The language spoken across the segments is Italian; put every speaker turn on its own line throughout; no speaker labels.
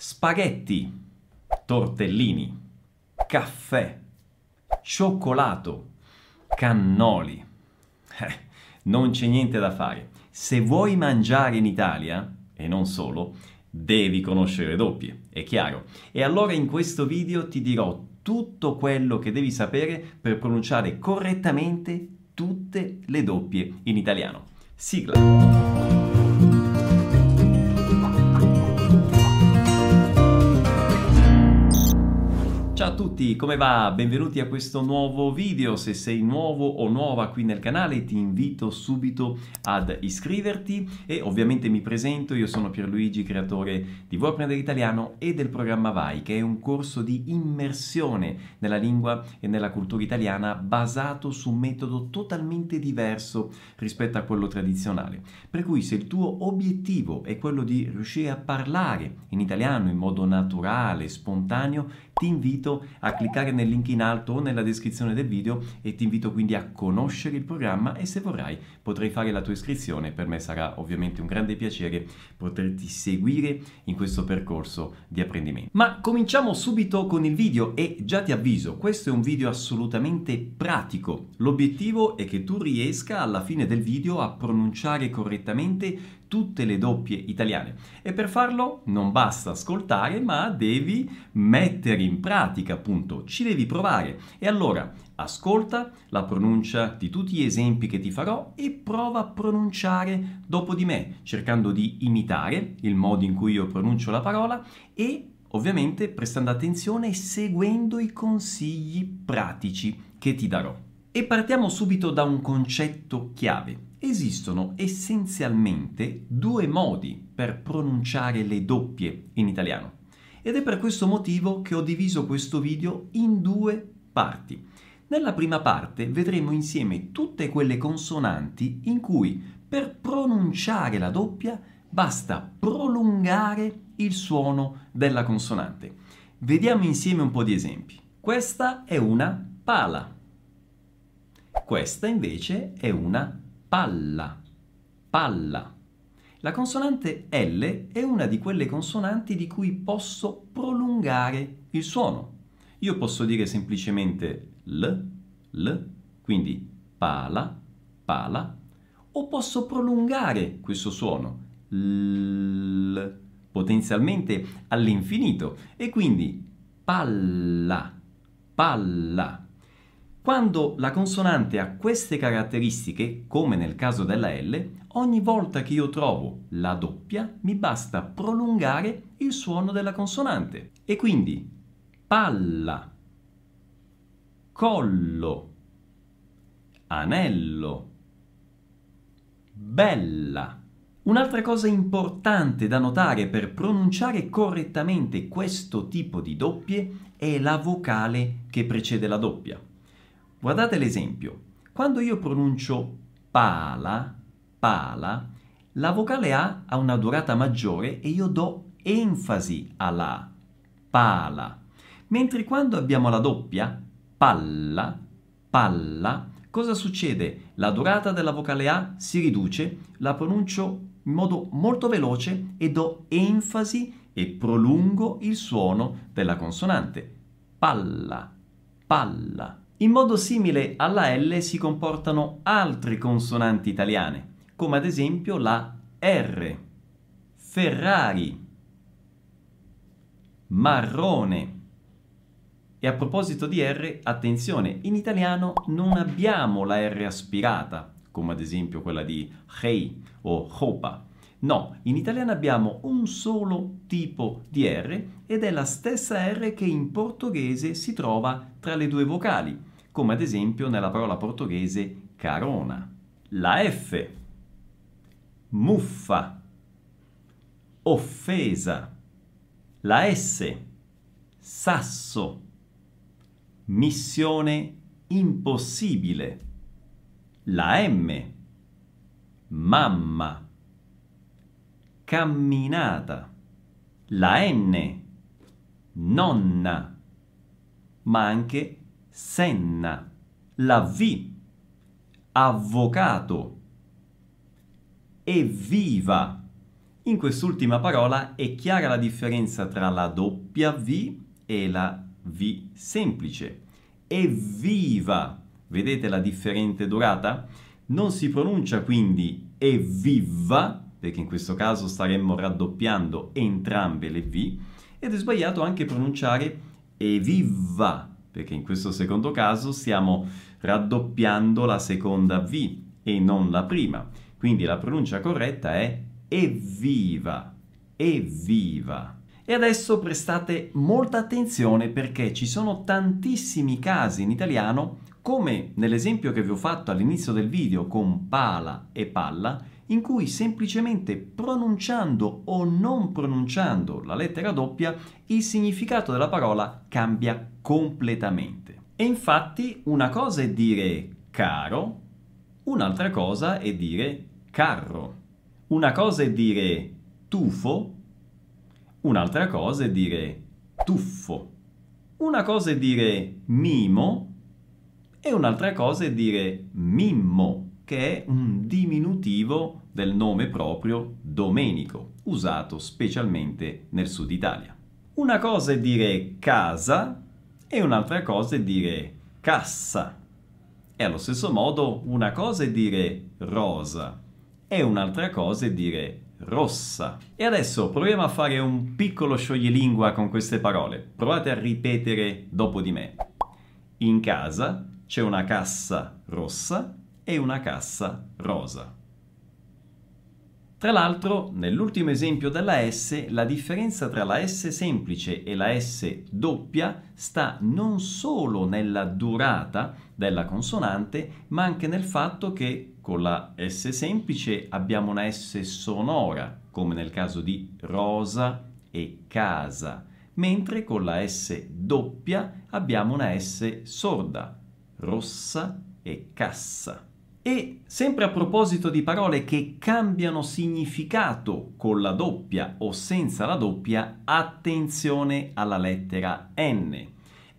spaghetti, tortellini, caffè, cioccolato, cannoli. Eh, non c'è niente da fare. Se vuoi mangiare in Italia, e non solo, devi conoscere doppie, è chiaro. E allora in questo video ti dirò tutto quello che devi sapere per pronunciare correttamente tutte le doppie in italiano. Sigla! Tutti, come va? Benvenuti a questo nuovo video. Se sei nuovo o nuova qui nel canale ti invito subito ad iscriverti e ovviamente mi presento, io sono Pierluigi, creatore di Vuoi apprendere italiano e del programma Vai, che è un corso di immersione nella lingua e nella cultura italiana basato su un metodo totalmente diverso rispetto a quello tradizionale. Per cui se il tuo obiettivo è quello di riuscire a parlare in italiano in modo naturale, spontaneo, ti invito a cliccare nel link in alto o nella descrizione del video e ti invito quindi a conoscere il programma e se vorrai potrai fare la tua iscrizione. Per me sarà ovviamente un grande piacere poterti seguire in questo percorso di apprendimento. Ma cominciamo subito con il video e già ti avviso, questo è un video assolutamente pratico. L'obiettivo è che tu riesca alla fine del video a pronunciare correttamente tutte le doppie italiane. E per farlo non basta ascoltare ma devi mettere in pratica appunto, ci devi provare. E allora ascolta la pronuncia di tutti gli esempi che ti farò e prova a pronunciare dopo di me cercando di imitare il modo in cui io pronuncio la parola e ovviamente prestando attenzione e seguendo i consigli pratici che ti darò. E partiamo subito da un concetto chiave Esistono essenzialmente due modi per pronunciare le doppie in italiano ed è per questo motivo che ho diviso questo video in due parti. Nella prima parte vedremo insieme tutte quelle consonanti in cui per pronunciare la doppia basta prolungare il suono della consonante. Vediamo insieme un po' di esempi. Questa è una pala. Questa invece è una palla, palla. La consonante L è una di quelle consonanti di cui posso prolungare il suono. Io posso dire semplicemente L, L, quindi pala, pala, o posso prolungare questo suono, L, potenzialmente all'infinito, e quindi palla, palla. Quando la consonante ha queste caratteristiche, come nel caso della L, ogni volta che io trovo la doppia mi basta prolungare il suono della consonante. E quindi palla, collo, anello, bella. Un'altra cosa importante da notare per pronunciare correttamente questo tipo di doppie è la vocale che precede la doppia. Guardate l'esempio. Quando io pronuncio pala, pala, la vocale A ha una durata maggiore e io do enfasi alla pala. Mentre quando abbiamo la doppia, palla, palla, cosa succede? La durata della vocale A si riduce, la pronuncio in modo molto veloce e do enfasi e prolungo il suono della consonante. Palla, palla. In modo simile alla L si comportano altre consonanti italiane, come ad esempio la R, Ferrari, marrone. E a proposito di R, attenzione, in italiano non abbiamo la R aspirata, come ad esempio quella di Hey o Hopa. No, in italiano abbiamo un solo tipo di R ed è la stessa R che in portoghese si trova tra le due vocali, come ad esempio nella parola portoghese carona. La F, muffa, offesa. La S, sasso, missione impossibile. La M, mamma, camminata. La N, nonna, ma anche Senna, la V, avvocato, evviva. In quest'ultima parola è chiara la differenza tra la doppia V e la V semplice. Evviva! Vedete la differente durata? Non si pronuncia quindi evviva, perché in questo caso staremmo raddoppiando entrambe le V, ed è sbagliato anche pronunciare evviva, perché in questo secondo caso stiamo raddoppiando la seconda V e non la prima. Quindi la pronuncia corretta è evviva, evviva. E adesso prestate molta attenzione perché ci sono tantissimi casi in italiano, come nell'esempio che vi ho fatto all'inizio del video con pala e palla, in cui semplicemente pronunciando o non pronunciando la lettera doppia, il significato della parola cambia completamente. E infatti una cosa è dire caro, un'altra cosa è dire carro. Una cosa è dire tufo, un'altra cosa è dire tuffo. Una cosa è dire mimo e un'altra cosa è dire mimmo, che è un diminutivo del nome proprio Domenico, usato specialmente nel sud Italia. Una cosa è dire casa e un'altra cosa è dire cassa. E allo stesso modo una cosa è dire rosa e un'altra cosa è dire rossa. E adesso proviamo a fare un piccolo scioglilingua con queste parole. Provate a ripetere dopo di me. In casa c'è una cassa rossa e una cassa rosa. Tra l'altro, nell'ultimo esempio della S, la differenza tra la S semplice e la S doppia sta non solo nella durata della consonante, ma anche nel fatto che con la S semplice abbiamo una S sonora, come nel caso di rosa e casa, mentre con la S doppia abbiamo una S sorda, rossa e cassa. E sempre a proposito di parole che cambiano significato con la doppia o senza la doppia, attenzione alla lettera N.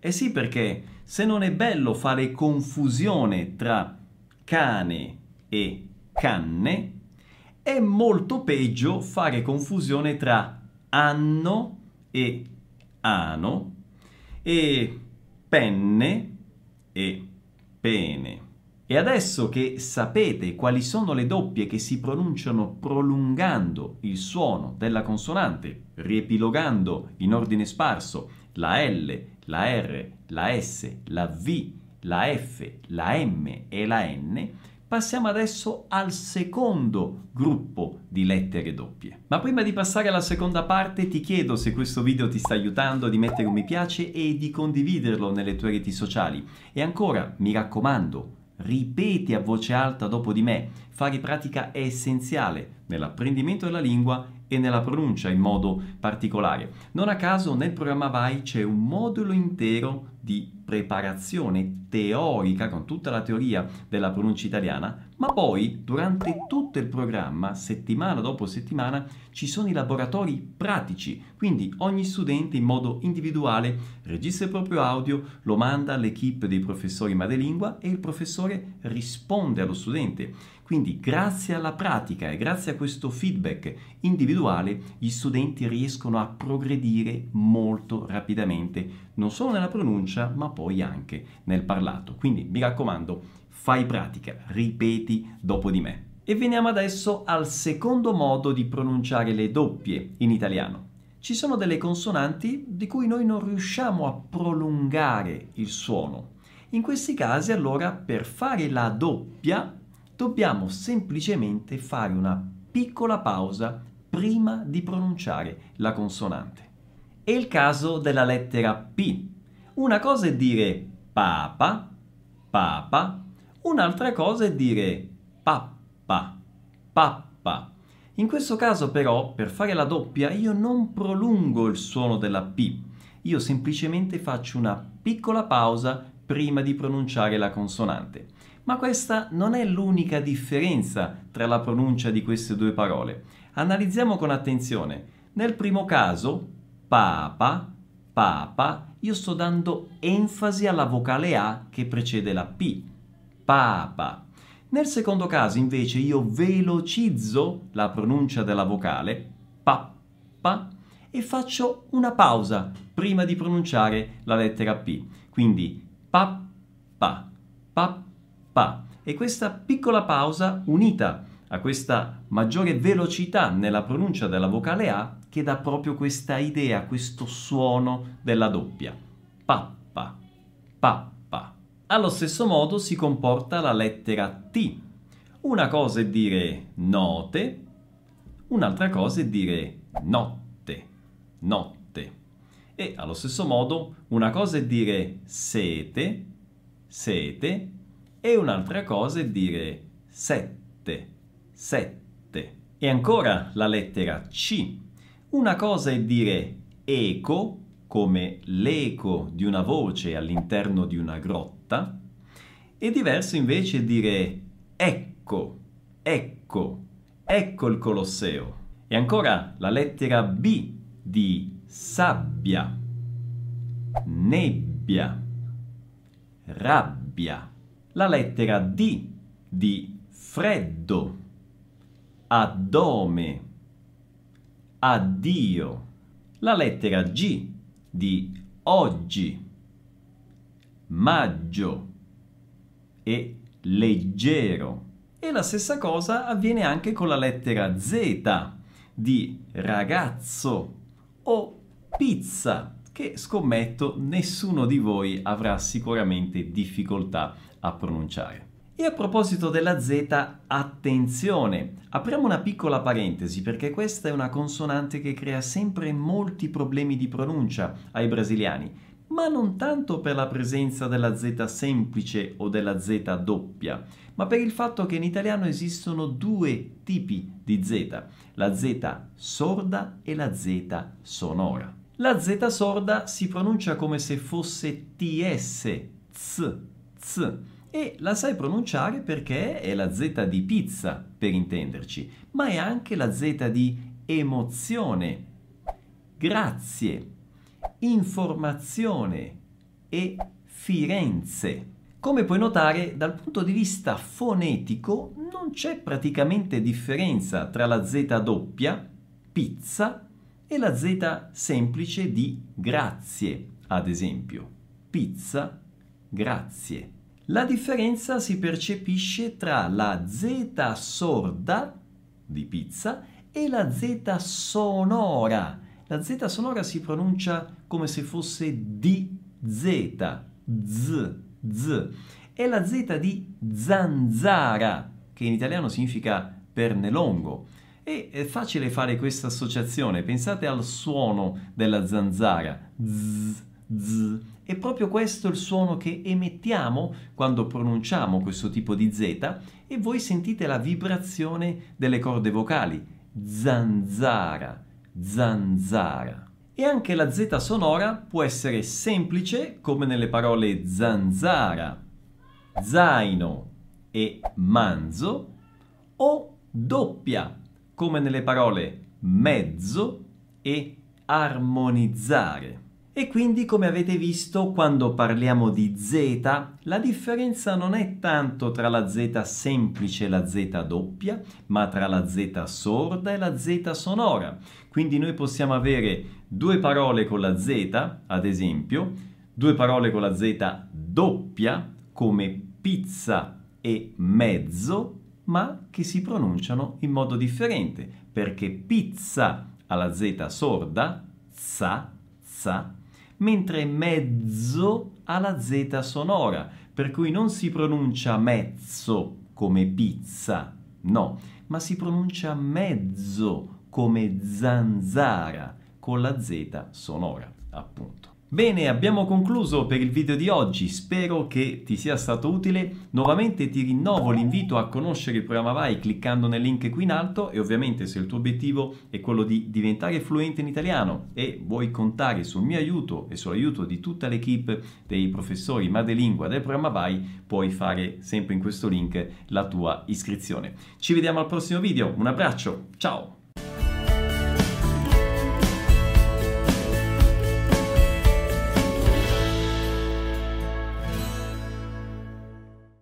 Eh sì, perché se non è bello fare confusione tra cane e canne, è molto peggio fare confusione tra anno e ano e penne e pene. E adesso che sapete quali sono le doppie che si pronunciano prolungando il suono della consonante, riepilogando in ordine sparso la L, la R, la S, la V, la F, la M e la N, passiamo adesso al secondo gruppo di lettere doppie. Ma prima di passare alla seconda parte ti chiedo se questo video ti sta aiutando di mettere un mi piace e di condividerlo nelle tue reti sociali. E ancora, mi raccomando, ripeti a voce alta dopo di me. Fare pratica è essenziale nell'apprendimento della lingua e nella pronuncia in modo particolare. Non a caso nel programma VAI c'è un modulo intero di preparazione teorica con tutta la teoria della pronuncia italiana, ma poi durante tutto il programma, settimana dopo settimana, ci sono i laboratori pratici, quindi ogni studente in modo individuale registra il proprio audio, lo manda all'equipe dei professori madrelingua e il professore risponde allo studente. Quindi grazie alla pratica e grazie a questo feedback individuale gli studenti riescono a progredire molto rapidamente, non solo nella pronuncia ma poi anche nel parlato. Quindi mi raccomando, fai pratica, ripeti dopo di me. E veniamo adesso al secondo modo di pronunciare le doppie in italiano. Ci sono delle consonanti di cui noi non riusciamo a prolungare il suono. In questi casi allora per fare la doppia dobbiamo semplicemente fare una piccola pausa prima di pronunciare la consonante. È il caso della lettera P. Una cosa è dire papa, papa, un'altra cosa è dire pappa, pappa. In questo caso però, per fare la doppia, io non prolungo il suono della P, io semplicemente faccio una piccola pausa prima di pronunciare la consonante. Ma questa non è l'unica differenza tra la pronuncia di queste due parole. Analizziamo con attenzione. Nel primo caso, papa, papa, io sto dando enfasi alla vocale A che precede la P. Papa. Nel secondo caso invece io velocizzo la pronuncia della vocale pa e faccio una pausa prima di pronunciare la lettera P. Quindi pa pa pa pa. E questa piccola pausa unita a questa maggiore velocità nella pronuncia della vocale A che dà proprio questa idea, questo suono della doppia. Pappa, pappa. Allo stesso modo si comporta la lettera T. Una cosa è dire note, un'altra cosa è dire notte, notte. E allo stesso modo una cosa è dire sete, sete, e un'altra cosa è dire sette, sette. E ancora la lettera C. Una cosa è dire eco, come l'eco di una voce all'interno di una grotta, e diverso invece dire ecco, ecco, ecco il Colosseo. E ancora la lettera B di sabbia, nebbia, rabbia. La lettera D di freddo, addome, addio. La lettera G di oggi, maggio e leggero. E la stessa cosa avviene anche con la lettera Z di ragazzo o pizza, che scommetto nessuno di voi avrà sicuramente difficoltà a pronunciare. E a proposito della Z, attenzione! Apriamo una piccola parentesi perché questa è una consonante che crea sempre molti problemi di pronuncia ai brasiliani, ma non tanto per la presenza della Z semplice o della Z doppia, ma per il fatto che in italiano esistono due tipi di Z, la Z sorda e la Z sonora. La Z sorda si pronuncia come se fosse TS, ts, ts e la sai pronunciare perché è la Z di pizza, per intenderci, ma è anche la Z di emozione, grazie, informazione e Firenze. Come puoi notare, dal punto di vista fonetico non c'è praticamente differenza tra la Z doppia, pizza, e la Z semplice di grazie, ad esempio. Pizza, grazie. La differenza si percepisce tra la Z sorda di pizza e la Z sonora. La Z sonora si pronuncia come se fosse di Z, z, z. E la Z di zanzara, che in italiano significa pernelongo. E è facile fare questa associazione. Pensate al suono della zanzara. Z, z. È proprio questo il suono che emettiamo quando pronunciamo questo tipo di Z e voi sentite la vibrazione delle corde vocali. Zanzara, zanzara. E anche la Z sonora può essere semplice come nelle parole zanzara, zaino e manzo o doppia come nelle parole mezzo e armonizzare. E quindi, come avete visto, quando parliamo di Z, la differenza non è tanto tra la Z semplice e la Z doppia, ma tra la Z sorda e la Z sonora. Quindi noi possiamo avere due parole con la Z, ad esempio, due parole con la Z doppia, come pizza e mezzo, ma che si pronunciano in modo differente, perché pizza ha la Z sorda, za, za, mentre mezzo ha la Z sonora, per cui non si pronuncia mezzo come pizza, no, ma si pronuncia mezzo come zanzara con la Z sonora, appunto. Bene, abbiamo concluso per il video di oggi, spero che ti sia stato utile. Nuovamente ti rinnovo l'invito a conoscere il programma Vai cliccando nel link qui in alto e ovviamente se il tuo obiettivo è quello di diventare fluente in italiano e vuoi contare sul mio aiuto e sull'aiuto di tutta l'equipe dei professori madrelingua del programma Vai, puoi fare sempre in questo link la tua iscrizione. Ci vediamo al prossimo video, un abbraccio, ciao!